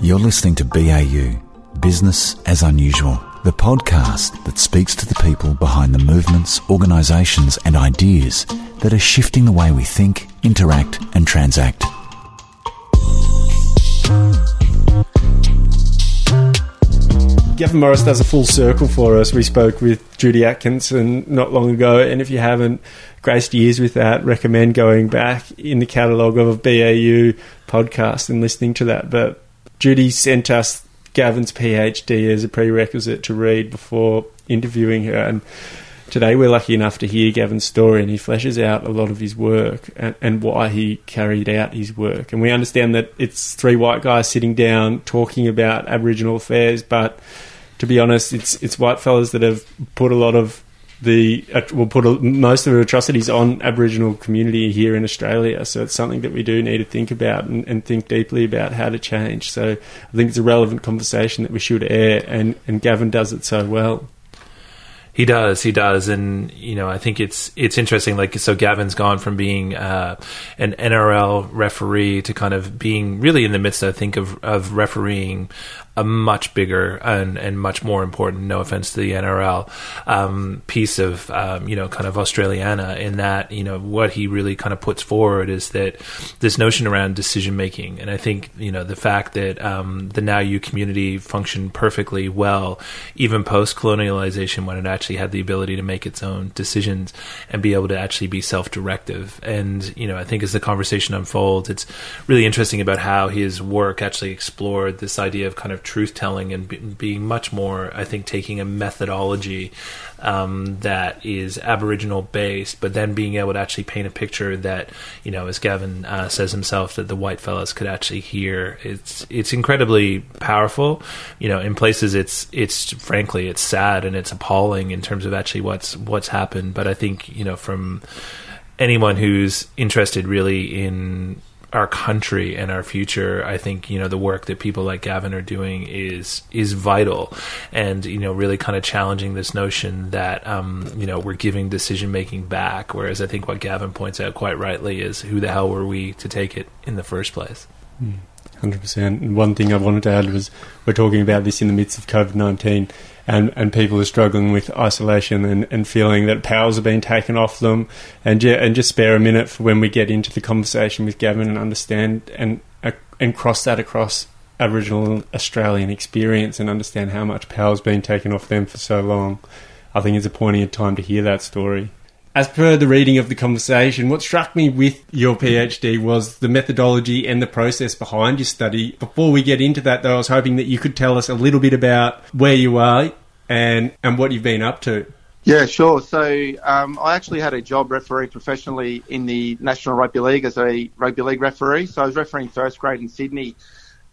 You're listening to BAU, Business as Unusual, the podcast that speaks to the people behind the movements, organisations, and ideas that are shifting the way we think, interact, and transact. Gavin Morris does a full circle for us. We spoke with Judy Atkinson not long ago, and if you haven't graced years with that, recommend going back in the catalogue of a BAU podcast and listening to that. But Judy sent us Gavin's PhD as a prerequisite to read before interviewing her, and today we're lucky enough to hear Gavin's story, and he fleshes out a lot of his work and, and why he carried out his work. And we understand that it's three white guys sitting down talking about Aboriginal affairs, but to be honest, it's it's white fellas that have put a lot of the will put a, most of the atrocities on Aboriginal community here in Australia. So it's something that we do need to think about and, and, think deeply about how to change. So I think it's a relevant conversation that we should air, and, and Gavin does it so well. He does, he does, and you know, I think it's it's interesting. Like, so Gavin's gone from being uh, an NRL referee to kind of being really in the midst, I think, of of refereeing a much bigger and, and much more important, no offense to the NRL, um, piece of, um, you know, kind of Australiana in that, you know, what he really kind of puts forward is that this notion around decision making. And I think, you know, the fact that um, the Nauiyu community functioned perfectly well, even post colonialization, when it actually had the ability to make its own decisions and be able to actually be self directive. And, you know, I think as the conversation unfolds, it's really interesting about how his work actually explored this idea of kind of truth telling and be, being much more, I think, taking a methodology um, that is Aboriginal based, but then being able to actually paint a picture that, you know, as Gavin uh, says himself, that the white fellas could actually hear. It's it's incredibly powerful. You know, in places it's it's frankly it's sad and it's appalling in terms of actually what's what's happened. But I think you know from anyone who's interested really in our country and our future, I think you know the work that people like Gavin are doing is is vital, and you know really kind of challenging this notion that um, you know we're giving decision making back. Whereas I think what Gavin points out quite rightly is who the hell were we to take it in the first place. Hmm. Hundred percent. One thing I wanted to add was we're talking about this in the midst of COVID nineteen and, and people are struggling with isolation and, and feeling that powers are being taken off them. And, yeah, and just spare a minute for when we get into the conversation with Gavin and understand and, uh, and cross that across Aboriginal Australian experience and understand how much power's been taken off them for so long. I think it's a poignant time to hear that story. As per the reading of the conversation, what struck me with your PhD was the methodology and the process behind your study. Before we get into that, though, I was hoping that you could tell us a little bit about where you are and, and what you've been up to. Yeah, sure. So um, I actually had a job refereeing professionally in the National Rugby League as a rugby league referee. So I was refereeing first grade in Sydney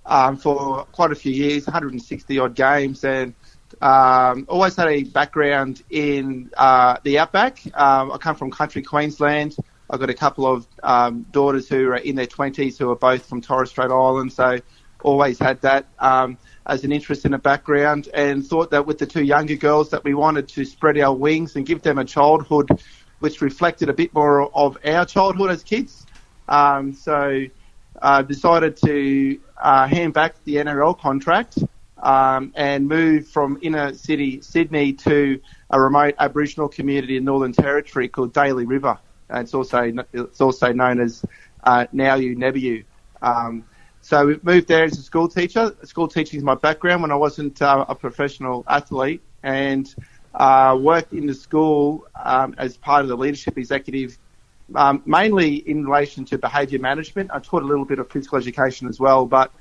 um, for quite a few years, 160 odd games, and um, always had a background in uh, the outback. Um, I come from country Queensland. I've got a couple of um, daughters who are in their 20s who are both from Torres Strait Island, so always had that um, as an interest in a background and thought that with the two younger girls that we wanted to spread our wings and give them a childhood which reflected a bit more of our childhood as kids. Um, so I uh, decided to uh, hand back the NRL contract um, and moved from inner city Sydney to a remote Aboriginal community in Northern Territory called Daly River. And it's also it's also known as uh, Nauiyu. Um, so we moved there as a school teacher. School teaching is my background when I wasn't uh, a professional athlete, and uh, worked in the school um, as part of the leadership executive, um, mainly in relation to behaviour management. I taught a little bit of physical education as well, but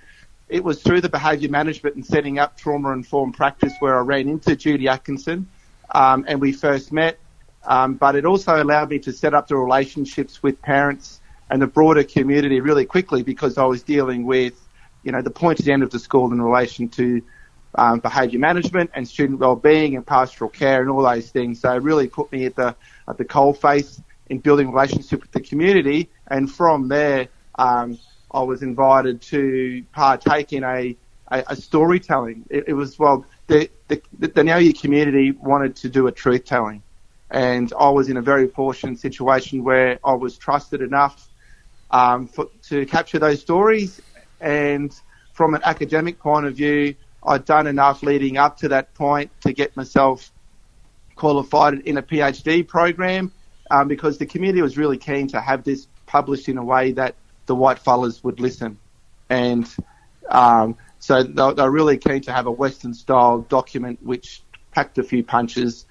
it was through the behaviour management and setting up trauma informed practice where I ran into Judy Atkinson um, and we first met. Um, but it also allowed me to set up the relationships with parents and the broader community really quickly because I was dealing with, you know, the pointed end of the school in relation to um, behaviour management and student well-being and pastoral care and all those things. So it really put me at the at the coalface in building relationship with the community, and from there, um, I was invited to partake in a, a, a storytelling. It, it, was, well, the, the, the Now community wanted to do a truth telling. And I was in a very fortunate situation where I was trusted enough um, for, to capture those stories. And from an academic point of view, I'd done enough leading up to that point to get myself qualified in a PhD program um, because the community was really keen to have this published in a way that the white fellas would listen. And um, so they're, they're really keen to have a Western style document which packed a few punches,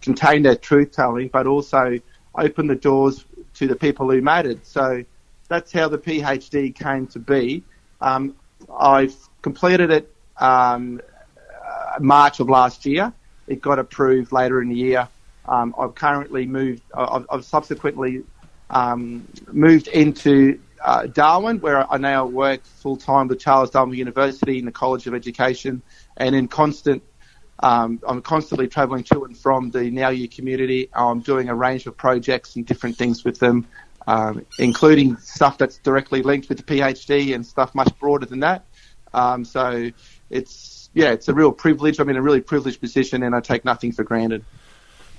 contained their truth telling, but also opened the doors to the people who mattered. So that's how the PhD came to be. Um, I've completed it um, uh, March of last year. It got approved later in the year. Um, I've currently moved. I've, I've subsequently um, moved into uh, Darwin, where I now work full time with Charles Darwin University in the College of Education, and in constant. Um, I'm constantly travelling to and from the Nauiyu community. I'm doing a range of projects and different things with them, um, including stuff that's directly linked with the PhD and stuff much broader than that. Um, so it's yeah, it's a real privilege. I'm in a really privileged position, and I take nothing for granted.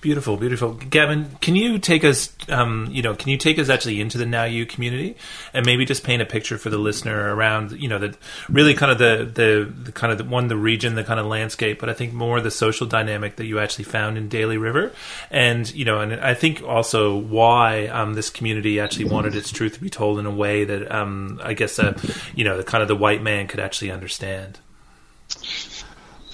Beautiful, beautiful. Gavin, can you take us, um, you know, can you take us actually into the Nauiyu community and maybe just paint a picture for the listener around, you know, the really kind of the, the, the kind of the, one, the region, the kind of landscape, but I think more the social dynamic that you actually found in Daly River. And, you know, and I think also why um, this community actually wanted its truth to be told in a way that um, I guess, uh, you know, the kind of the white man could actually understand.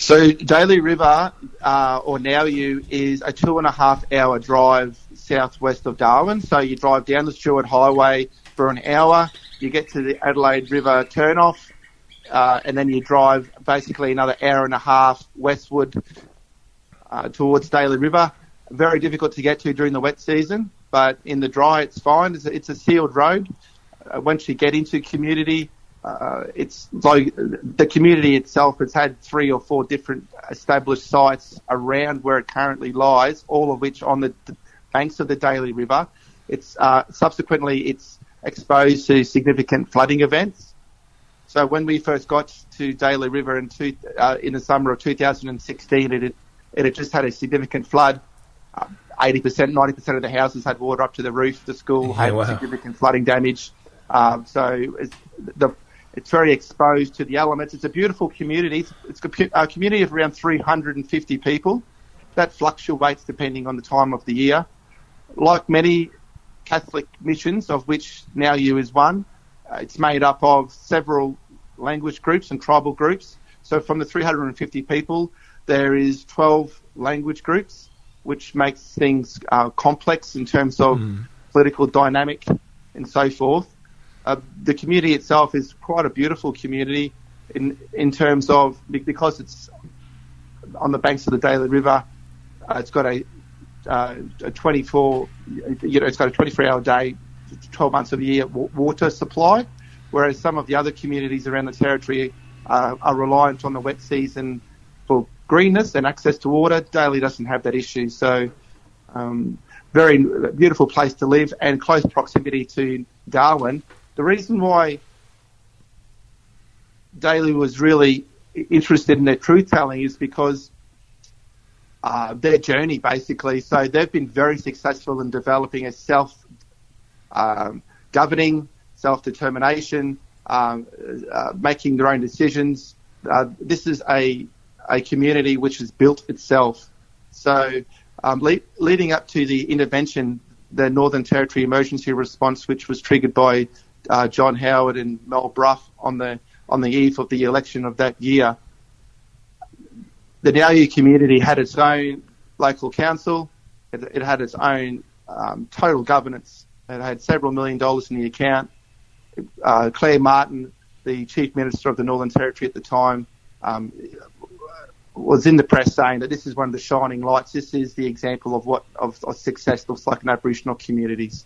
So Daly River, uh, or You, is a two and a half hour drive southwest of Darwin. So you drive down the Stuart Highway for an hour, you get to the Adelaide River turnoff, uh, and then you drive basically another hour and a half westward uh, towards Daly River. Very difficult to get to during the wet season, but in the dry it's fine. It's a, it's a sealed road. Uh, once you get into community, uh, it's like the community itself has had three or four different established sites around where it currently lies, all of which on the banks of the Daly River. It's uh, subsequently it's exposed to significant flooding events. So when we first got to Daly River in, two, uh, in the summer of 2016, it, it had just had a significant flood. Uh, 80%, 90% of the houses had water up to the roof. The school yeah, had wow. significant flooding damage. Um, so the it's very exposed to the elements. It's a beautiful community. It's a community of around 350 people. That fluctuates depending on the time of the year. Like many Catholic missions, of which Nauiyu is one, uh, it's made up of several language groups and tribal groups. So from the 350 people, there is 12 language groups, which makes things uh, complex in terms of mm. political dynamic and so forth. Uh, the community itself is quite a beautiful community in in terms of because it's on the banks of the Daly River. Uh, it's got a, uh, a 24, you know, it's got a 24 hour day, 12 months of the year water supply, whereas some of the other communities around the territory uh, are reliant on the wet season for greenness and access to water. Daly doesn't have that issue, so um, very beautiful place to live and close proximity to Darwin the reason why Daly was really interested in their truth telling is because uh, their journey, basically. So they've been very successful in developing a self um, governing, self determination, um, uh, making their own decisions. Uh, this is a a community which has built itself. So um, le- leading up to the intervention, the Northern Territory emergency response, which was triggered by uh, John Howard and Mal Brough on the on the eve of the election of that year. The You community had its own local council. It, it had its own um, total governance. It had several million dollars in the account. Uh, Claire Martin, the chief minister of the Northern Territory at the time, um, was in the press saying that this is one of the shining lights. This is the example of what of, of success looks like in Aboriginal communities.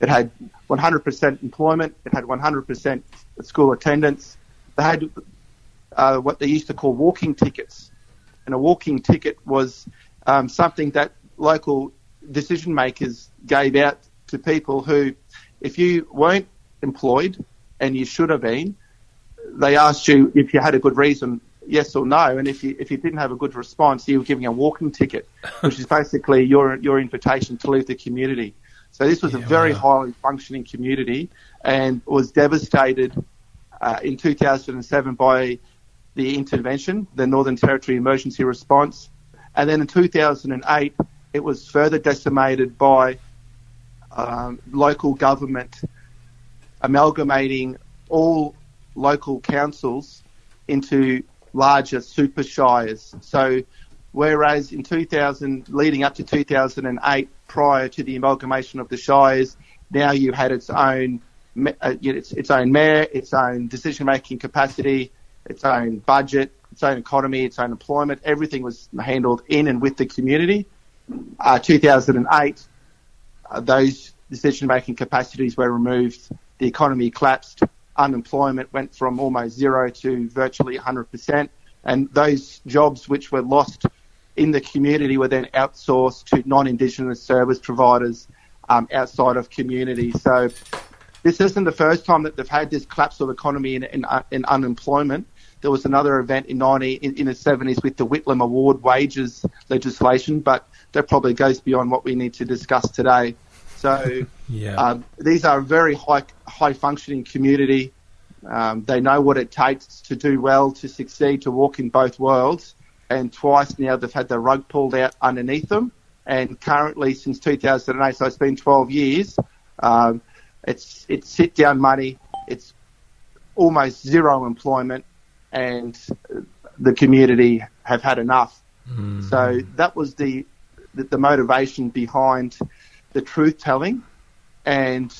It had 100% employment. It had 100% school attendance. They had uh, what they used to call walking tickets. And a walking ticket was um, something that local decision makers gave out to people who, if you weren't employed and you should have been, they asked you if you had a good reason, yes or no. And if you if you didn't have a good response, you were giving a walking ticket, which is basically your your invitation to leave the community. So this was yeah, a very wow. highly functioning community and was devastated uh, in 2007 by the intervention, the Northern Territory Emergency Response, and then in 2008 it was further decimated by um, local government amalgamating all local councils into larger super shires. So, whereas in 2000, leading up to 2008, prior to the amalgamation of the shires, Nauiyu had its own uh, its, its own mayor, its own decision-making capacity, its own budget, its own economy, its own employment. Everything was handled in and with the community. Uh, 2008, uh, those decision-making capacities were removed. The economy collapsed. Unemployment went from almost zero to virtually 100%. And those jobs which were lost in the community were then outsourced to non-Indigenous service providers um, outside of community. So this isn't the first time that they've had this collapse of economy and, and, and unemployment. There was another event in 90 in, in, the 70s with the Whitlam Award wages legislation, but that probably goes beyond what we need to discuss today. So yeah. um, these are a very high high functioning community. Um, they know what it takes to do well, to succeed, to walk in both worlds. And twice now they've had the rug pulled out underneath them. And currently, since 2008, so it's been 12 years. Um, it's it's sit down money. It's almost zero employment, and the community have had enough. Mm. So that was the, the, the motivation behind the truth telling. And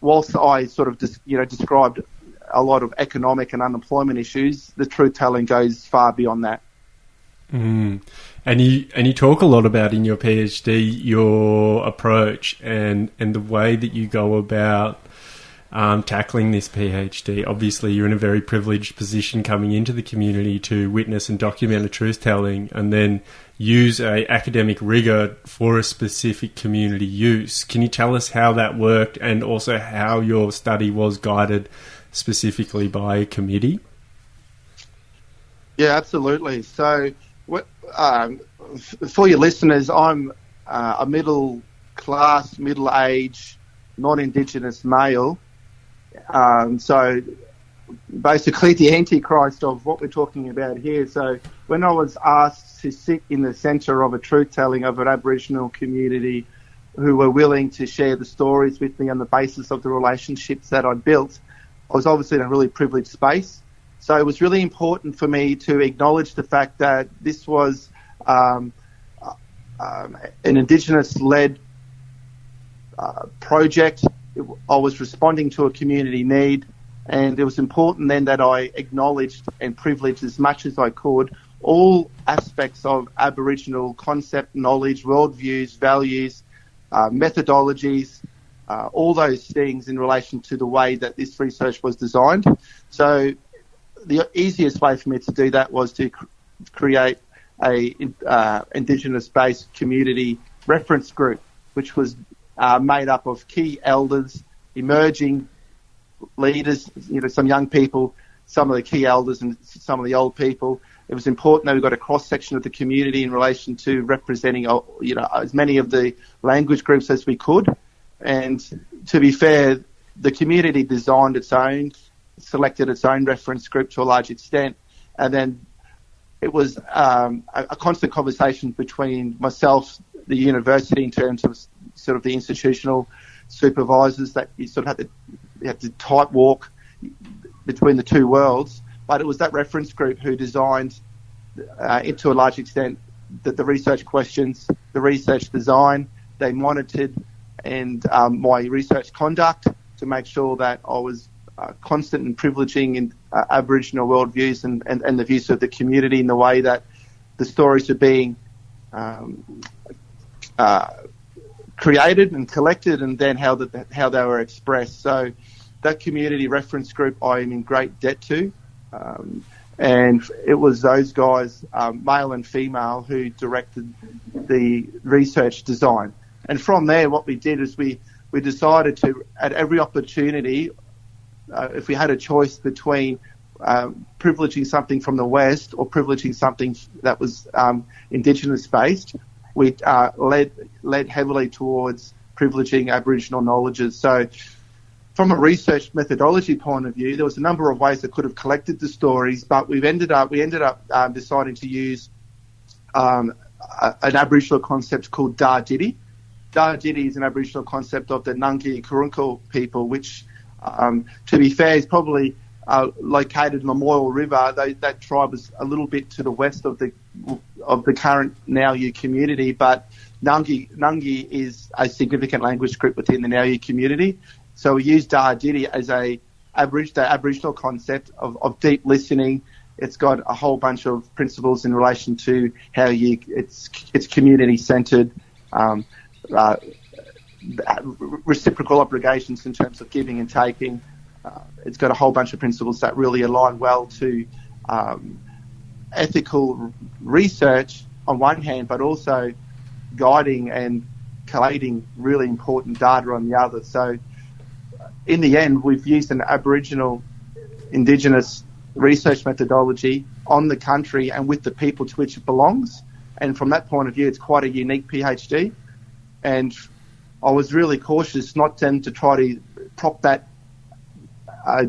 whilst I sort of dis, you know described a lot of economic and unemployment issues, the truth telling goes far beyond that. Mm. And you and you talk a lot about in your PhD your approach and and the way that you go about um, tackling this PhD. Obviously, you're in a very privileged position coming into the community to witness and document a truth telling, and then use a academic rigor for a specific community use. Can you tell us how that worked, and also how your study was guided specifically by a committee? Yeah, absolutely. So um, for your listeners, I'm uh, a middle class, middle age, non Indigenous male. Um, so basically, the antichrist of what we're talking about here. So when I was asked to sit in the centre of a truth telling of an Aboriginal community who were willing to share the stories with me on the basis of the relationships that I'd built, I was obviously in a really privileged space. So it was really important for me to acknowledge the fact that this was um, um, an Indigenous-led uh, project. I was responding to a community need, and it was important then that I acknowledged and privileged as much as I could all aspects of Aboriginal concept, knowledge, worldviews, values, uh, methodologies, uh, all those things in relation to the way that this research was designed. So the easiest way for me to do that was to cr- create a uh, Indigenous-based community reference group, which was uh, made up of key elders, emerging leaders, you know, some young people, some of the key elders, and some of the old people. It was important that we got a cross section of the community in relation to representing, uh, you know, as many of the language groups as we could. And to be fair, the community designed its own selected its own reference group to a large extent, and then it was um, a, a, constant conversation between myself, the university, in terms of sort of the institutional supervisors that you sort of had to you had to tight walk between the two worlds. But it was that reference group who designed, uh, to a large extent, the, the, research questions, the research design. They monitored and um, my research conduct to make sure that I was uh, constant and privileging in uh, Aboriginal worldviews and, and, and the views of the community in the way that the stories are being um, uh, created and collected, and then how that how they were expressed. So that community reference group, I am in great debt to. Um, and it was those guys, um, male and female, who directed the research design. And from there, what we did is we, we decided to, at every opportunity, uh, if we had a choice between um, privileging something from the West or privileging something that was um, Indigenous based, we uh, led led heavily towards privileging Aboriginal knowledges. So from a research methodology point of view, there was a number of ways that could have collected the stories, but we've ended up we ended up um, deciding to use um, a, an Aboriginal concept called Dadirri. Dadirri is an Aboriginal concept of the Ngan'gikurunggurr people, which, um, to be fair, is probably uh, located in the Moyle River. They, that tribe is a little bit to the west of the of the current Nauiyu community, but Nungi Nungi is a significant language group within the Nauiyu community. So we use Dadirri as a Aboriginal, Aboriginal concept of, of deep listening. It's got a whole bunch of principles in relation to how you it's it's community centered. Um, uh, reciprocal obligations in terms of giving and taking, uh, it's got a whole bunch of principles that really align well to um, ethical research on one hand, but also guiding and collating really important data on the other. So, in the end, we've used an Aboriginal Indigenous research methodology on the country and with the people to which it belongs. And from that point of view, it's quite a unique PhD. And I was really cautious not to, to try to prop that uh,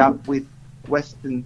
up with Western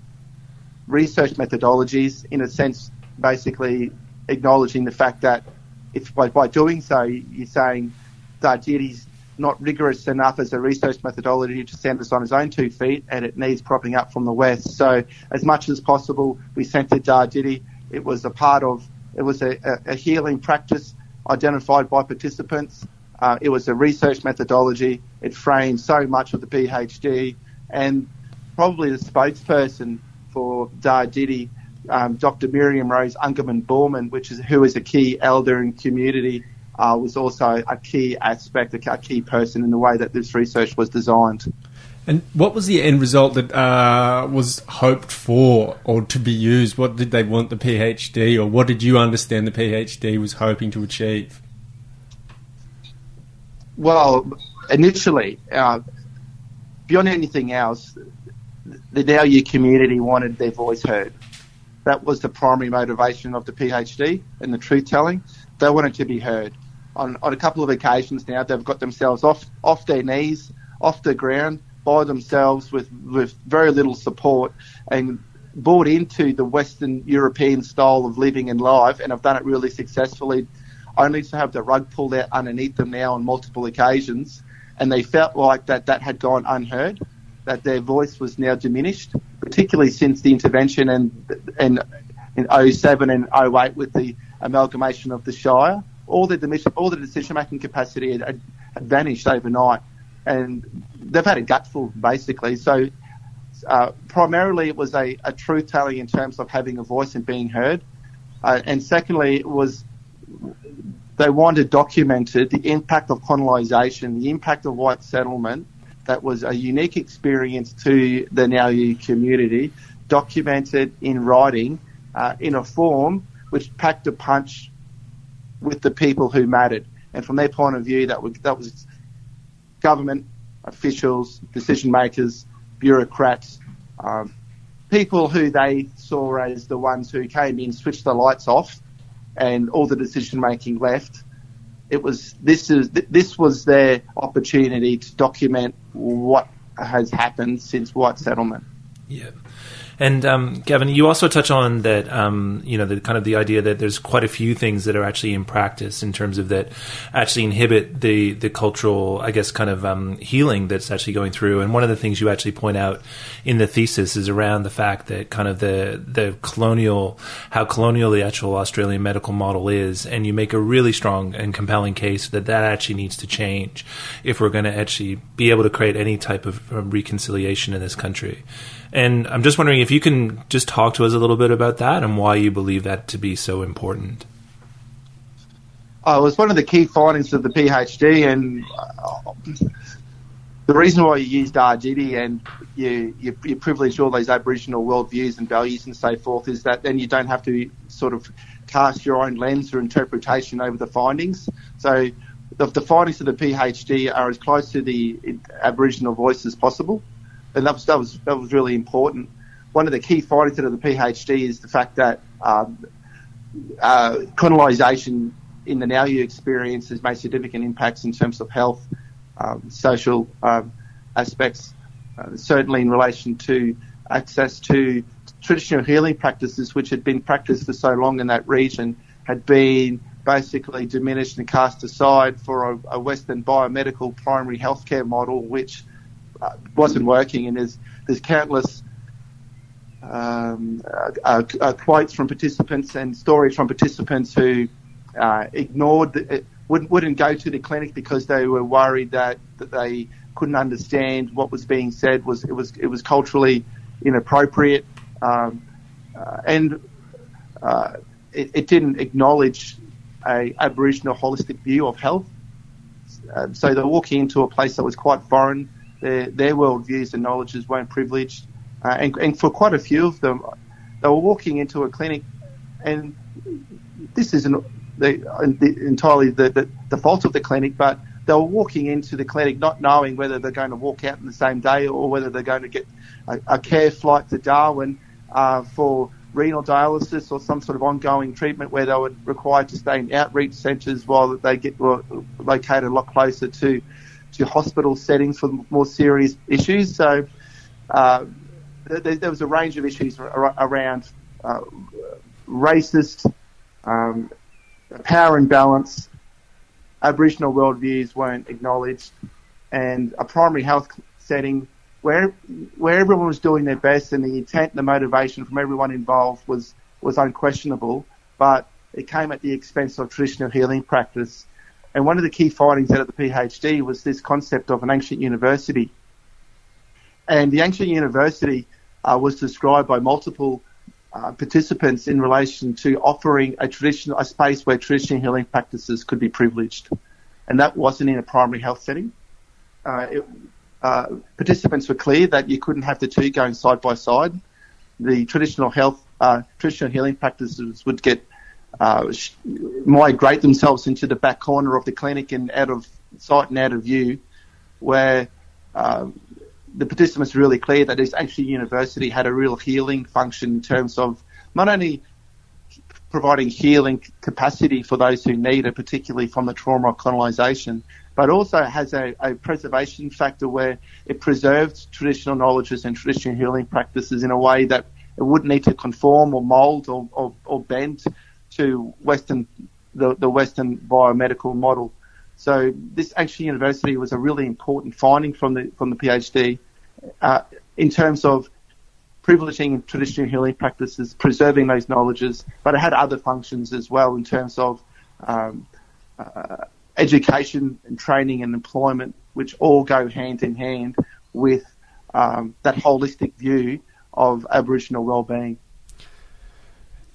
research methodologies, in a sense, basically acknowledging the fact that if by, by doing so you're saying Dadirri's not rigorous enough as a research methodology to stand us on its own two feet, and it needs propping up from the west. So, as much as possible, we centred Dadirri. It was a part of, it was a, a healing practice identified by participants. Uh, it was a research methodology. It framed so much of the PhD and probably the spokesperson for Dadirri, um, Dr. Miriam Rose Ungunmerr Baumann, which is who is a key elder in community, uh, was also a key aspect, a key person in the way that this research was designed. And what was the end result that uh, was hoped for or to be used? What did they want the PhD, or what did you understand the PhD was hoping to achieve? Well, initially, uh, beyond anything else, the Nauiyu community wanted their voice heard. That was the primary motivation of the PhD and the truth telling. They wanted to be heard. On, on a couple of occasions now, they've got themselves off, off their knees, off the ground, by themselves with, with very little support and bought into the Western European style of living and life and have done it really successfully, only to have the rug pulled out underneath them now on multiple occasions and they felt like that that had gone unheard, that their voice was now diminished, particularly since the intervention and and in 07 and 08 with the amalgamation of the Shire. All the all the decision making capacity had, had, vanished overnight, and they've had a gutful basically. So. Uh, primarily, it was a, a truth telling in terms of having a voice and being heard. Uh, and secondly, it was they wanted documented the impact of colonisation, the impact of white settlement. That was a unique experience to the Nauiyu community, documented in writing uh, in a form which packed a punch with the people who mattered. And from their point of view, that was, that was government officials, decision makers, bureaucrats, um, people who they saw as the ones who came in, switched the lights off, and all the decision making left. It was this is this was their opportunity to document what has happened since white settlement. Yeah. And um, Gavin, you also touch on that, um, you know, the kind of the idea that there's quite a few things that are actually in practice in terms of that actually inhibit the the cultural, I guess, kind of um, healing that's actually going through. And one of the things you actually point out in the thesis is around the fact that kind of the the colonial, how colonial the actual Australian medical model is, and you make a really strong and compelling case that that actually needs to change if we're going to actually be able to create any type of reconciliation in this country. And I'm just wondering if you can just talk to us a little bit about that and why you believe that to be so important. Oh, it was one of the key findings of the PhD, and uh, the reason why you used Dadirri and you, you, you privilege all those Aboriginal worldviews and values and so forth is that then you don't have to sort of cast your own lens or interpretation over the findings. So the, the findings of the PhD are as close to the Aboriginal voice as possible and that was, that was that was really important. One of the key findings of the PhD is the fact that um, uh, colonisation in the Nauiyu experience has made significant impacts in terms of health, um, social um, aspects, uh, certainly in relation to access to traditional healing practices, which had been practiced for so long in that region, had been basically diminished and cast aside for a, a Western biomedical primary healthcare model, which wasn't working. And there's there's countless um, uh, uh, quotes from participants and stories from participants who uh, ignored, the, wouldn't, wouldn't go to the clinic because they were worried that, that they couldn't understand what was being said. Was it was it was culturally inappropriate, um, uh, and uh, it, it, didn't acknowledge a Aboriginal holistic view of health. Uh, so they're walking into a place that was quite foreign. Their, their worldviews and knowledges weren't privileged. Uh, and, and, for quite a few of them, they were walking into a clinic, and this isn't the, entirely the, the, the, fault of the clinic, but they were walking into the clinic not knowing whether they're going to walk out in the same day or whether they're going to get a, a care flight to Darwin uh, for renal dialysis or some sort of ongoing treatment where they were required to stay in outreach centres while they get located a lot closer to to hospital settings for more serious issues. So uh, there, there, was a range of issues around uh, racist, um, power imbalance, Aboriginal worldviews weren't acknowledged, and a primary health setting where where everyone was doing their best and the intent and the motivation from everyone involved was was unquestionable, but it came at the expense of traditional healing practice. And one of the key findings out of the PhD was this concept of an ancient university. And the ancient university uh, was described by multiple uh, participants in relation to offering a traditional a space where traditional healing practices could be privileged, and that wasn't in a primary health setting. Uh, it, uh, participants were clear that you couldn't have the two going side by side. The traditional health, uh, traditional healing practices would get uh, migrate themselves into the back corner of the clinic and out of sight and out of view, where um, the participants really clear that this actually university had a real healing function in terms of not only providing healing capacity for those who need it, particularly from the trauma of colonisation, but also has a, a, preservation factor where it preserves traditional knowledges and traditional healing practices in a way that it wouldn't need to conform or mould or, or, or bend to Western the, the Western biomedical model. So this actually university was a really important finding from the from the PhD uh, in terms of privileging traditional healing practices, preserving those knowledges, but it had other functions as well in terms of um, uh, education and training and employment, which all go hand in hand with um, that holistic view of Aboriginal well-being.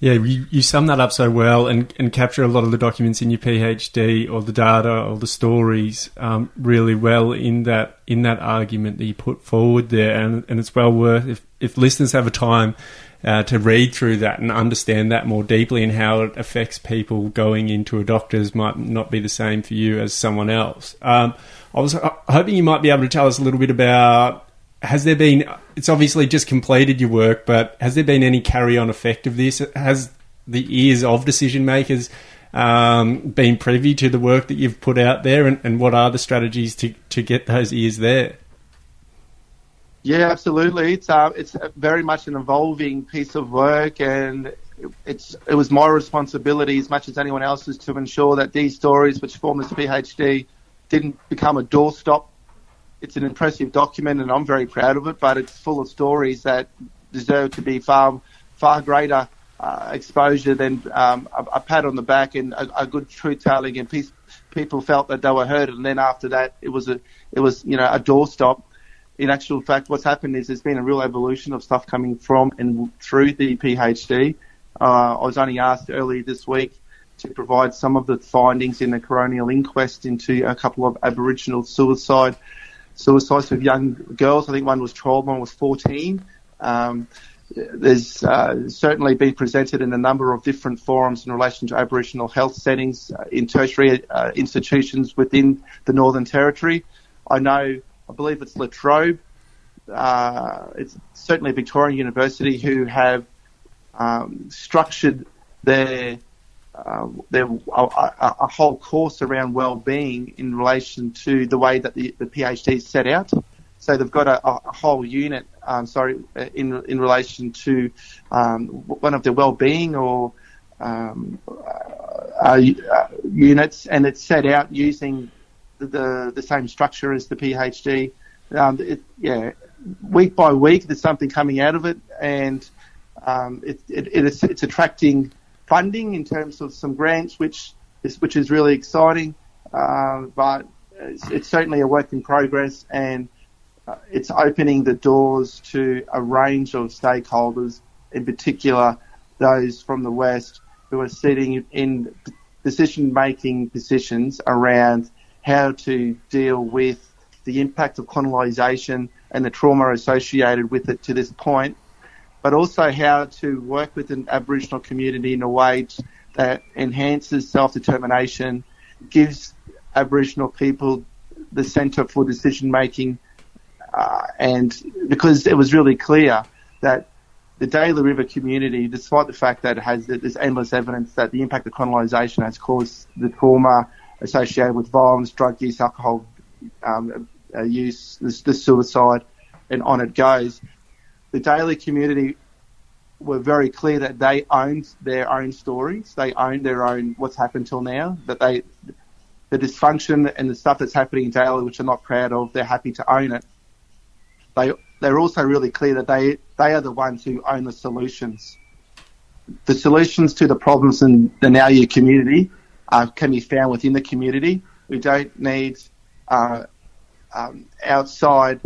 Yeah, you, you sum that up so well and, and capture a lot of the documents in your PhD or the data or the stories um, really well in that in that argument that you put forward there, and and it's well worth if if listeners have a time uh, to read through that and understand that more deeply and how it affects people going into a doctor's might not be the same for you as someone else. Um, I was hoping you might be able to tell us a little bit about has there been it's obviously just completed your work but has there been any carry on effect of this? Has the ears of decision makers um, been privy to the work that you've put out there and, and what are the strategies to, to get those ears there? Yeah absolutely. It's uh, it's very much an evolving piece of work and it's it was my responsibility as much as anyone else's to ensure that these stories which form this PhD didn't become a doorstop it's an impressive document, and I'm very proud of it. But it's full of stories that deserve to be far far greater uh, exposure than um, a, a, pat on the back and a, a good truth telling, and peace, people felt that they were heard. And then after that, it was a it was you know a doorstop. In actual fact, what's happened is there's been a real evolution of stuff coming from and through the PhD. Uh, I was only asked earlier this week to provide some of the findings in the coronial inquest into a couple of Aboriginal suicide suicides with young girls. I think one was 12, one was 14. Um, there's uh, certainly been presented in a number of different forums in relation to Aboriginal health settings uh, in tertiary uh, institutions within the Northern Territory. I know, I believe it's La Trobe. Uh, it's certainly Victorian University who have um, structured their uh, a, a, whole course around well-being in relation to the way that the, the PhD is set out. So they've got a, a whole unit, um, sorry, in in relation to um, one of their well-being or um, uh, uh, units, and it's set out using the, the, the same structure as the PhD. Um, it, yeah, week by week, there's something coming out of it, and um, it, it, it's, it's attracting funding in terms of some grants, which is which is really exciting. Uh, but it's, it's, certainly a work in progress, and uh, it's opening the doors to a range of stakeholders, in particular those from the West who are sitting in decision making positions around how to deal with the impact of colonisation and the trauma associated with it to this point, but also how to work with an Aboriginal community in a way that enhances self determination, gives Aboriginal people the centre for decision making, uh, and because it was really clear that the Daly River community, despite the fact that it has there's endless evidence that the impact of colonisation has caused the trauma associated with violence, drug use, alcohol um, uh, use, the, the, suicide, and on it goes. The Daly community were very clear that they owned their own stories. They owned their own what's happened till now. That they, the dysfunction and the stuff that's happening in Daly, which they're not proud of, they're happy to own it. They they're also really clear that they they are the ones who own the solutions. The solutions to the problems in the Nauiyu community uh, can be found within the community. We don't need uh, um, outside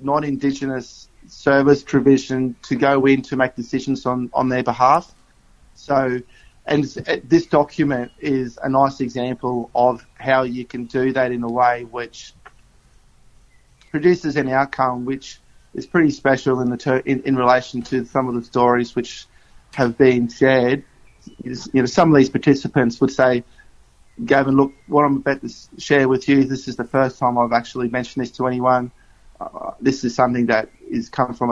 non-Indigenous service provision to go in to make decisions on, on their behalf. So, and this document is a nice example of how you can do that in a way which produces an outcome which is pretty special in the ter- in, in relation to some of the stories which have been shared. You know, some of these participants would say, Gavin, look, what I'm about to share with you, this is the first time I've actually mentioned this to anyone. Uh, this is something that is come from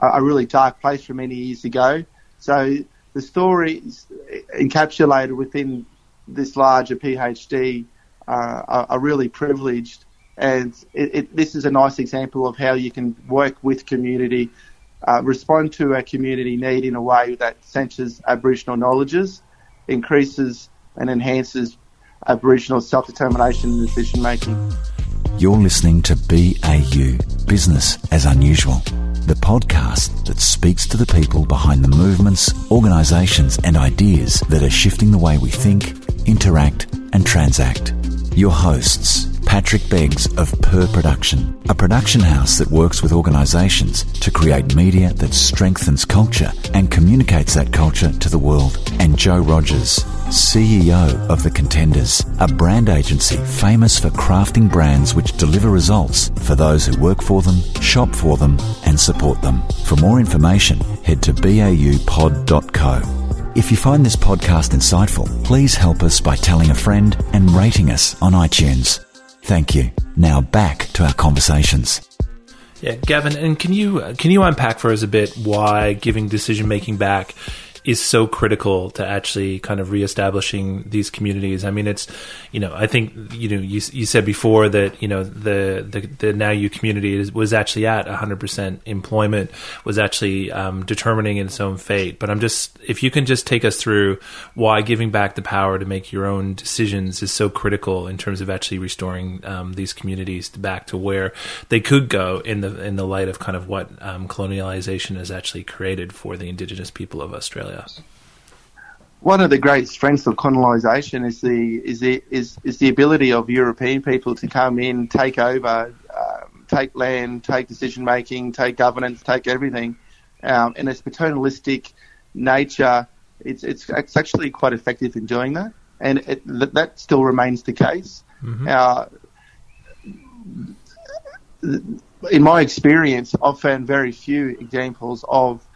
a, a really dark place from many years ago. So the stories encapsulated within this larger PhD uh, are, are, really privileged. And it, it, this is a nice example of how you can work with community, uh, respond to a community need in a way that centres Aboriginal knowledges, increases and enhances Aboriginal self-determination and decision making. You're listening to BAU, Business as Unusual, the podcast that speaks to the people behind the movements, organisations and ideas that are shifting the way we think, interact and transact. Your hosts, Patrick Beggs of Per Production, a production house that works with organisations to create media that strengthens culture and communicates that culture to the world. And Joe Rogers, CEO of The Contenders, a brand agency famous for crafting brands which deliver results for those who work for them, shop for them, and support them. For more information, head to baupod.co. If you find this podcast insightful, please help us by telling a friend and rating us on iTunes. Thank you. Now back to our conversations. Yeah, Gavin, and can you uh, can you unpack for us a bit why giving decision making back is so critical to actually kind of reestablishing these communities. I mean, it's, you know, I think, you know, you, you said before that, you know, the, the, the Nauiyu community is, was actually at 100% employment, was actually um, determining its own fate. But I'm just, if you can just take us through why giving back the power to make your own decisions is so critical in terms of actually restoring um, these communities back to where they could go in the, in the light of kind of what um, colonialization has actually created for the indigenous people of Australia. One of the great strengths of colonisation is the is the is, is the ability of European people to come in, take over, um, take land, take decision making, take governance, take everything, um, and its paternalistic nature. It's, it's it's actually quite effective in doing that, and it, that still remains the case. Mm-hmm. Uh, in my experience, I've found very few examples of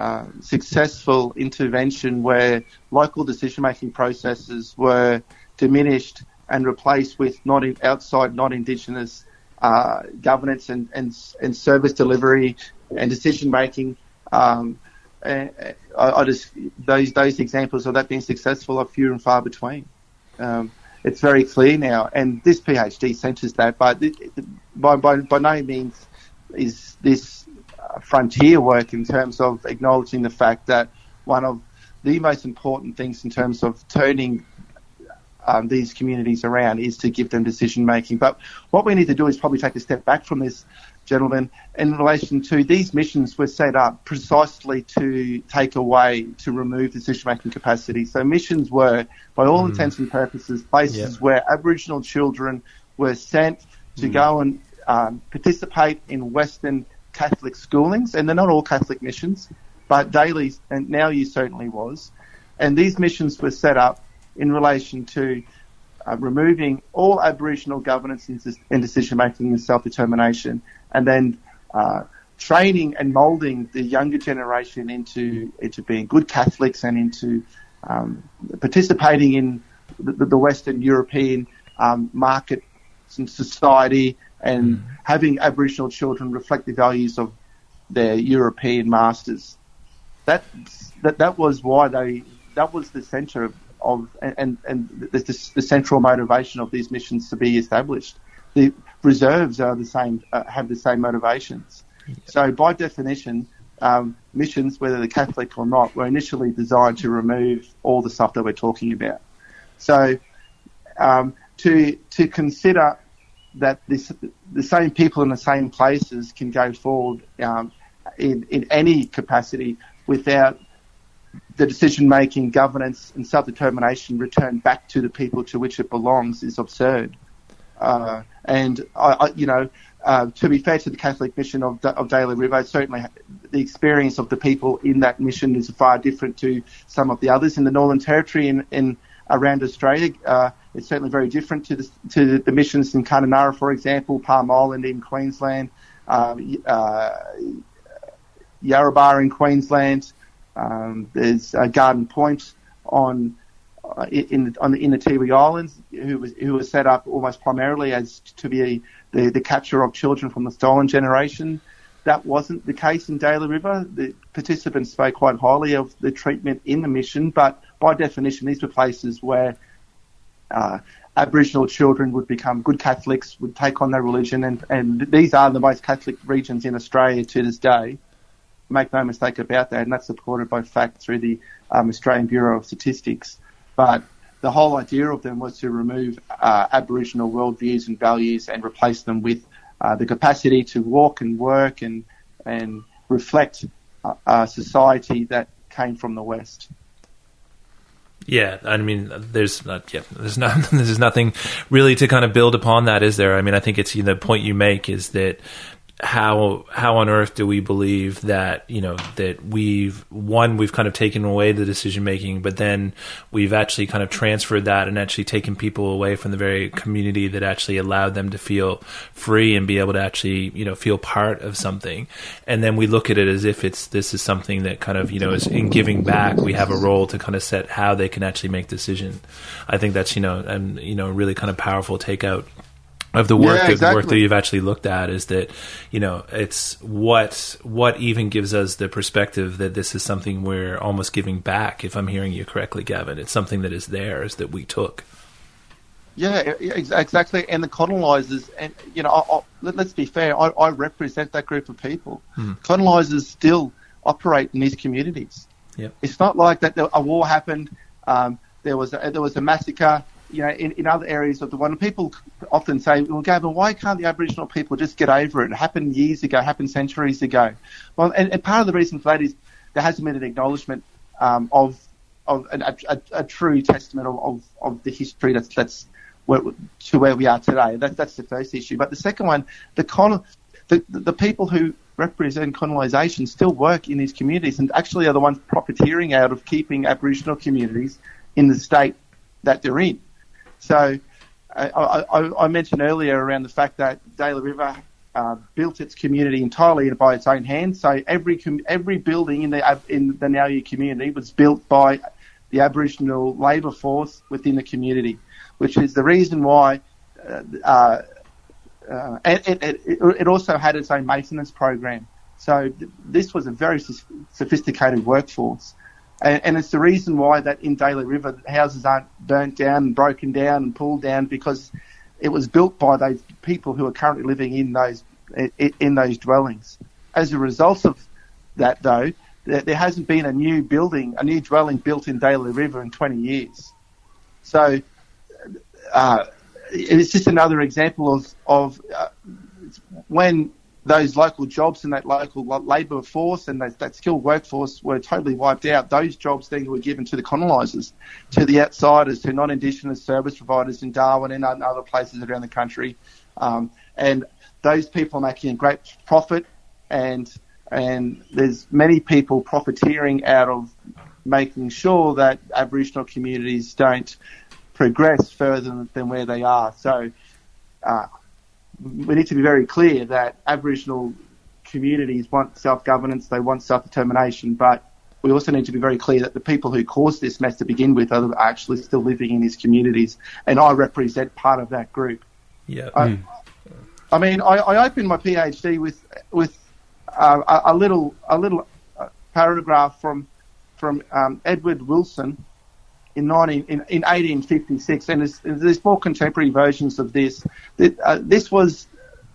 uh, successful intervention where local decision making processes were diminished and replaced with not in, outside, not indigenous uh, governance and, and, and service delivery and decision making. Um, I, I, just those those examples of that being successful are few and far between. Um, it's very clear now, and this PhD centres that. But by, by by no means is this frontier work in terms of acknowledging the fact that one of the most important things in terms of turning um, these communities around is to give them decision making. But what we need to do is probably take a step back from this, gentlemen, in relation to these missions were set up precisely to take away, to remove decision making capacity. So missions were, by all mm. intents and purposes, places yep. where Aboriginal children were sent to mm. go and um, participate in Western Catholic schoolings, and they're not all Catholic missions, but Daly and Nauiyu certainly was. And these missions were set up in relation to uh, removing all Aboriginal governance and decision making and self determination, and then uh, training and moulding the younger generation into into being good Catholics and into um, participating in the, the Western European um, market and society and mm. having Aboriginal children reflect the values of their European masters. That that that was why they that was the centre of, of and and the, the, the, central motivation of these missions to be established. The reserves are the same uh, have the same motivations. Yeah. So by definition, um, missions, whether they're Catholic or not, were initially designed to remove all the stuff that we're talking about. So um, to to consider that this, the same people in the same places can go forward um, in, in any capacity without the decision making, governance, and self determination returned back to the people to which it belongs is absurd. Uh, and I, I, you know, uh, to be fair to the Catholic mission of, of Daly River, certainly the experience of the people in that mission is far different to some of the others in the Northern Territory and, and around Australia. Uh, it's certainly very different to the, to the missions in Kununurra, for example, Palm Island in Queensland, um, uh, in Queensland. Um, there's uh, Garden Point on uh, in on the, in the Tiwi Islands, who was who was set up almost primarily as to be the, the capture of children from the stolen generation. That wasn't the case in Daly River. The participants spoke quite highly of the treatment in the mission, but by definition, these were places where uh, Aboriginal children would become good Catholics, would take on their religion, and, and these are the most Catholic regions in Australia to this day. Make no mistake about that, and that's supported by fact through the um, Australian Bureau of Statistics. But the whole idea of them was to remove uh, Aboriginal worldviews and values and replace them with uh, the capacity to walk and work and and reflect a society that came from the West. Yeah, I mean, there's not, yeah, there's not, there's nothing really to kind of build upon that, is there? I mean, I think it's you know, the point you make is that how how on earth do we believe that you know that we've one we've kind of taken away the decision making but then we've actually kind of transferred that and actually taken people away from the very community that actually allowed them to feel free and be able to actually you know feel part of something. And then we look at it as if it's this is something that kind of you know is in giving back. We have a role to kind of set how they can actually make decision. I think that's you know and you know really kind of powerful takeout of the work yeah, exactly. the work that you've actually looked at is that you know it's what what even gives us the perspective that this is something we're almost giving back if i'm hearing you correctly gavin it's something that is theirs that we took yeah exactly and the colonizers and you know I, I, let's be fair I, I, represent that group of people hmm. colonizers still operate in these communities yep. it's not like that a war happened um, there was a, there was a massacre you know, in, in other areas of the world. And people often say, well, Gavin, why can't the Aboriginal people just get over it? It happened years ago, happened centuries ago. Well, and, and part of the reason for that is there hasn't been an acknowledgement um, of of an, a, a, true testament of, of, of, the history that's that's where, to where we are today. That, that's the first issue. But the second one, the con, the, the people who represent colonisation still work in these communities and actually are the ones profiteering out of keeping Aboriginal communities in the state that they're in. So I, I, I, mentioned earlier around the fact that Daly River uh, built its community entirely by its own hands. So every every building in the in the Nauiyu community was built by the Aboriginal labour force within the community, which is the reason why. Uh, uh, uh it, it, it, also had its own maintenance program. So th- this was a very sophisticated workforce. And, and, it's the reason why that in Daly River houses aren't burnt down and broken down and pulled down because it was built by those people who are currently living in those in those dwellings. As a result of that, though, there hasn't been a new building, a new dwelling built in Daly River in 20 years. So uh, it's just another example of of uh, when those local jobs and that local labour force and that, that, skilled workforce were totally wiped out. Those jobs then were given to the colonisers, to the outsiders, to non-Indigenous service providers in Darwin and other places around the country. Um, and those people are making a great profit, and and there's many people profiteering out of making sure that Aboriginal communities don't progress further than where they are. So. Uh, we need to be very clear that Aboriginal communities want self-governance, they want self-determination, but we also need to be very clear that the people who caused this mess to begin with are actually still living in these communities, and I represent part of that group. Yeah. I, mm. I mean, I, I, opened my PhD with with uh, a, a, little a little uh, paragraph from from um, Edward Wilson, in, 19, in, in 1856, and there's, there's, more contemporary versions of this. Uh, this was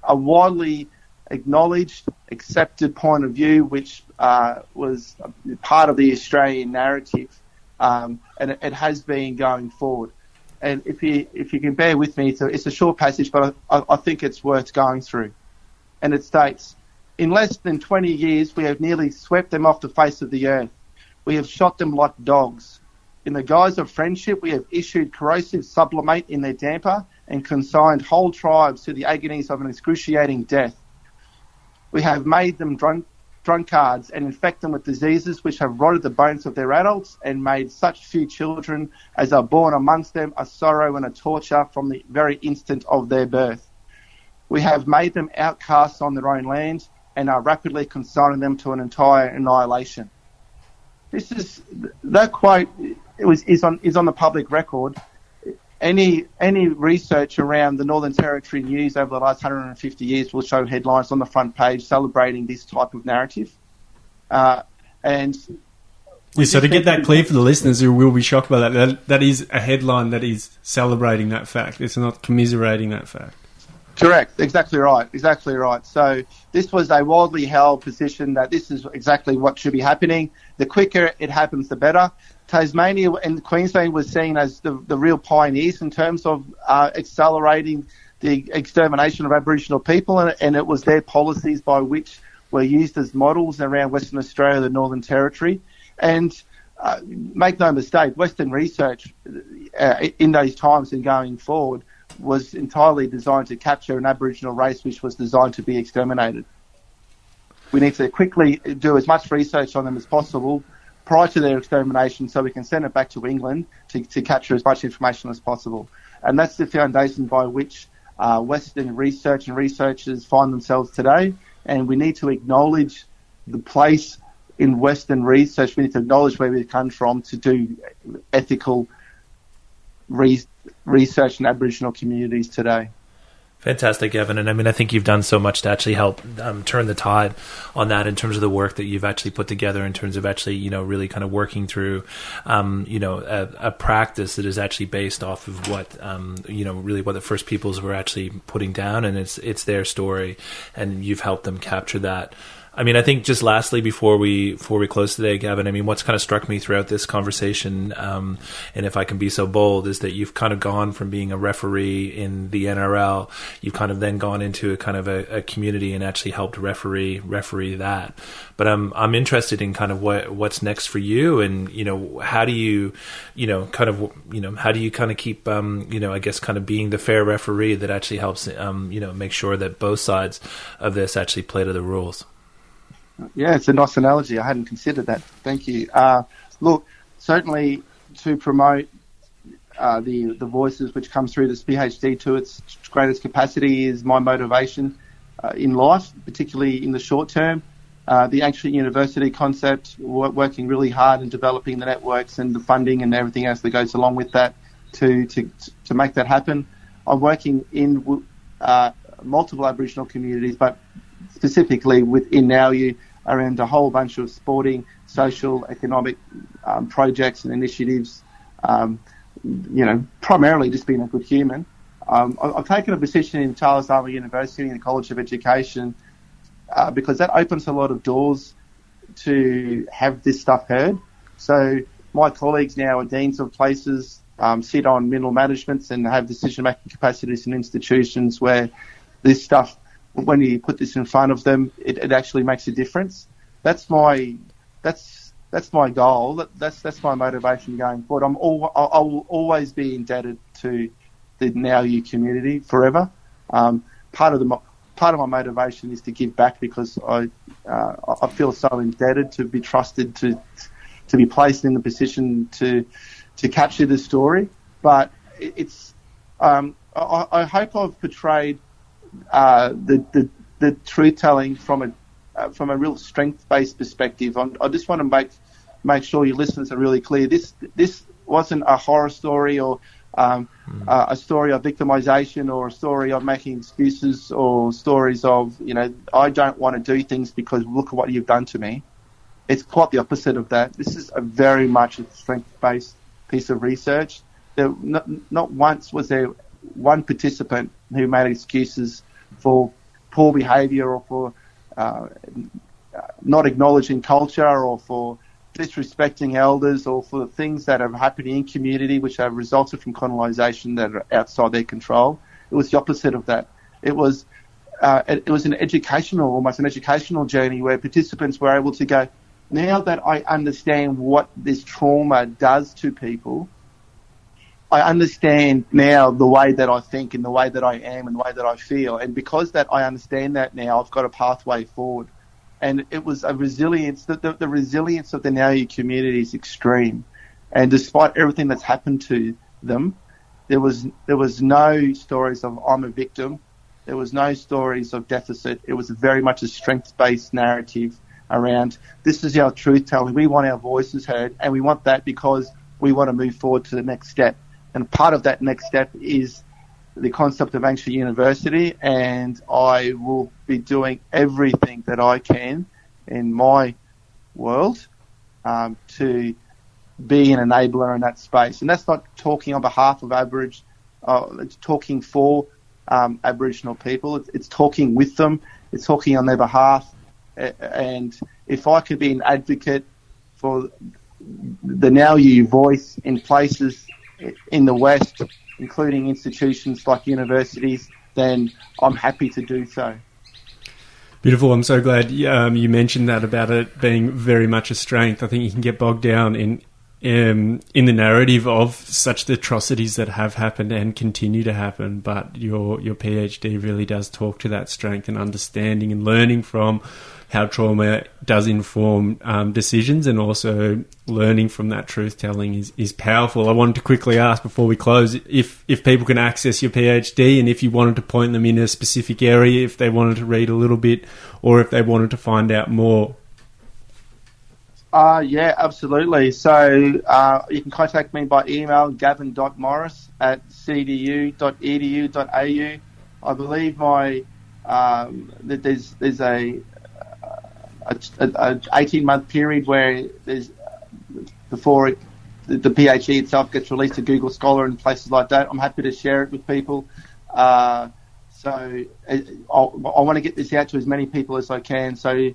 a widely acknowledged, accepted point of view, which uh, was part of the Australian narrative, um, and it, it, has been going forward. And if you if you can bear with me, it's a, it's a short passage, but I, I think it's worth going through. And it states, in less than 20 years, we have nearly swept them off the face of the earth. We have shot them like dogs in the guise of friendship, we have issued corrosive sublimate in their damper and consigned whole tribes to the agonies of an excruciating death. We have made them drunk, drunkards and infect them with diseases which have rotted the bones of their adults and made such few children as are born amongst them a sorrow and a torture from the very instant of their birth. We have made them outcasts on their own land and are rapidly consigning them to an entire annihilation. This is that quote it was is on is on the public record. Any any research around the Northern Territory news over the last 150 years will show headlines on the front page celebrating this type of narrative. Uh, and yeah, so to get that clear for the listeners who will be shocked by that, that, that is a headline that is celebrating that fact. It's not commiserating that fact. Correct. Exactly right. Exactly right. So this was a widely held position that this is exactly what should be happening. The quicker it happens, the better. Tasmania and Queensland was seen as the, the real pioneers in terms of uh, accelerating the extermination of Aboriginal people, and, and, it was their policies by which were used as models around Western Australia, the Northern Territory. And uh, make no mistake, Western research uh, in those times and going forward was entirely designed to capture an Aboriginal race which was designed to be exterminated. We need to quickly do as much research on them as possible prior to their extermination so we can send it back to England to, to capture as much information as possible. And that's the foundation by which uh, Western research and researchers find themselves today. And we need to acknowledge the place in Western research. We need to acknowledge where we've come from to do ethical re- research in Aboriginal communities today. Fantastic, Evan. And I mean, I think you've done so much to actually help um, turn the tide on that in terms of the work that you've actually put together in terms of actually, you know, really kind of working through, um, you know, a, a, practice that is actually based off of what, um, you know, really what the first peoples were actually putting down. And it's, it's their story. And you've helped them capture that. I mean, I think just lastly before we before we close today, Gavin. I mean, what's kind of struck me throughout this conversation, um, and if I can be so bold, is that you've kind of gone from being a referee in the NRL, you've kind of then gone into a kind of a, a community and actually helped referee referee that. But I'm I'm interested in kind of what what's next for you, and you know, how do you, you know, kind of you know, how do you kind of keep, um, you know, I guess kind of being the fair referee that actually helps, um, you know, make sure that both sides of this actually play to the rules. Yeah, it's a nice analogy. I hadn't considered that. Thank you. Uh, look, certainly to promote uh, the the voices which come through this PhD to its greatest capacity is my motivation uh, in life, particularly in the short term. Uh, the ancient university concept, working really hard in developing the networks and the funding and everything else that goes along with that to to to make that happen. I'm working in uh, multiple Aboriginal communities, but specifically within Nauiyu around a whole bunch of sporting social, economic um, projects and initiatives. Um, you know, primarily just being a good human. Um, I've taken a position in Charles Darwin University in the College of Education uh, because that opens a lot of doors to have this stuff heard. So my colleagues now are deans of places, um, sit on middle managements and have decision-making capacities in institutions where this stuff, when you put this in front of them, it, it actually makes a difference. That's my, that's, that's my goal. That, that's, that's my motivation going forward. I'm all, I will always be indebted to the Nauiyu community forever. Um, part of the, part of my motivation is to give back because I, uh, I feel so indebted to be trusted to, to be placed in the position to to capture the story. But it's um, I, I, hope I've portrayed uh, the, the, the truth telling from a uh, from a real strength based perspective. I'm, i just want to make make sure your listeners are really clear. This this wasn't a horror story or um, mm. uh, a story of victimization or a story of making excuses or stories of you know I don't want to do things because look at what you've done to me it's quite the opposite of that. This is a very much a strength-based piece of research. There, not, not once was there one participant who made excuses for poor behaviour or for uh, not acknowledging culture or for disrespecting elders or for things that are happening in community which have resulted from colonisation that are outside their control. It was the opposite of that. It was uh, it was an educational, almost an educational journey where participants were able to go, now that I understand what this trauma does to people, I understand now the way that I think and the way that I am and the way that I feel. And because that I understand that now, I've got a pathway forward. And it was a resilience, the, the, the resilience of the You community is extreme. And despite everything that's happened to them, there was, there was no stories of I'm a victim. There was no stories of deficit. It was very much a strength-based narrative around this is our truth telling. We want our voices heard, and we want that because we want to move forward to the next step. And part of that next step is the concept of Angsha University, and I will be doing everything that I can in my world um, to be an enabler in that space. And that's not talking on behalf of Average, uh, it's talking for um, Aboriginal people. It's, it's, talking with them. It's talking on their behalf and if I could be an advocate for the Nauiyu voice in places in the West, including institutions like universities, then I'm happy to do so. Beautiful. I'm so glad um, you mentioned that about it being very much a strength. I think you can get bogged down in um, in the narrative of such atrocities that have happened and continue to happen. But your your PhD really does talk to that strength and understanding and learning from how trauma does inform um, decisions and also learning from that truth telling is, is powerful. I wanted to quickly ask before we close if, if people can access your PhD and if you wanted to point them in a specific area, if they wanted to read a little bit or if they wanted to find out more. Uh, yeah, absolutely. So uh, you can contact me by email, gavin.morris at cdu.edu.au. I believe my um, that there's there's a a, a 18 month period where there's before it, the, the PhD itself gets released to Google Scholar and places like that. I'm happy to share it with people. Uh, so uh, I, I want to get this out to as many people as I can. So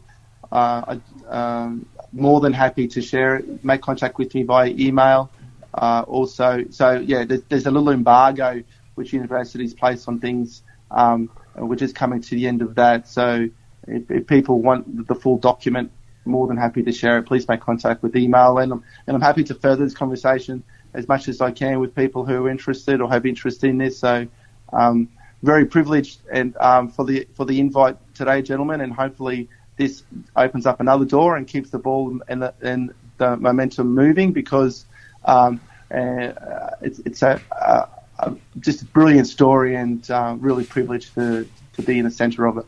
uh, I, um, more than happy to share it. Make contact with me via email. Uh, also, so yeah, there's, there's, a little embargo which universities place on things, um, which is coming to the end of that. So if, if, people want the full document, more than happy to share it. Please make contact with email, and I'm, and I'm happy to further this conversation as much as I can with people who are interested or have interest in this. So, um, very privileged and um, for the for the invite today, gentlemen, and hopefully this opens up another door and keeps the ball and the, and the momentum moving because um, uh, it's, it's a, a, a, just a brilliant story and uh, really privileged to, to be in the centre of it.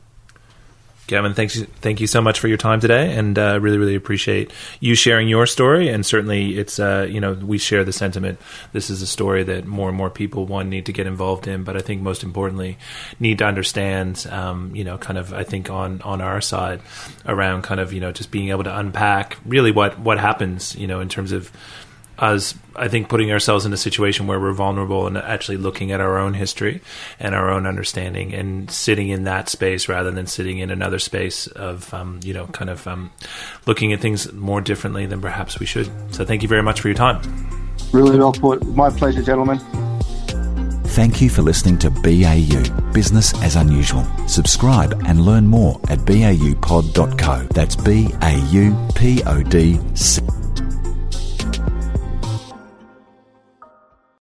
Gavin, thanks, thank you so much for your time today, and uh, really, really appreciate you sharing your story. And certainly, it's uh, you know we share the sentiment. This is a story that more and more people one need to get involved in, but I think most importantly, need to understand. Um, you know, kind of I think on on our side around kind of you know just being able to unpack really what what happens. You know, in terms of us, I think, putting ourselves in a situation where we're vulnerable and actually looking at our own history and our own understanding and sitting in that space rather than sitting in another space of, um, you know, kind of um, looking at things more differently than perhaps we should. So thank you very much for your time. Really well put. My pleasure, gentlemen. Thank you for listening to BAU, Business as Unusual. Subscribe and learn more at baupod.co. That's B A U P O D.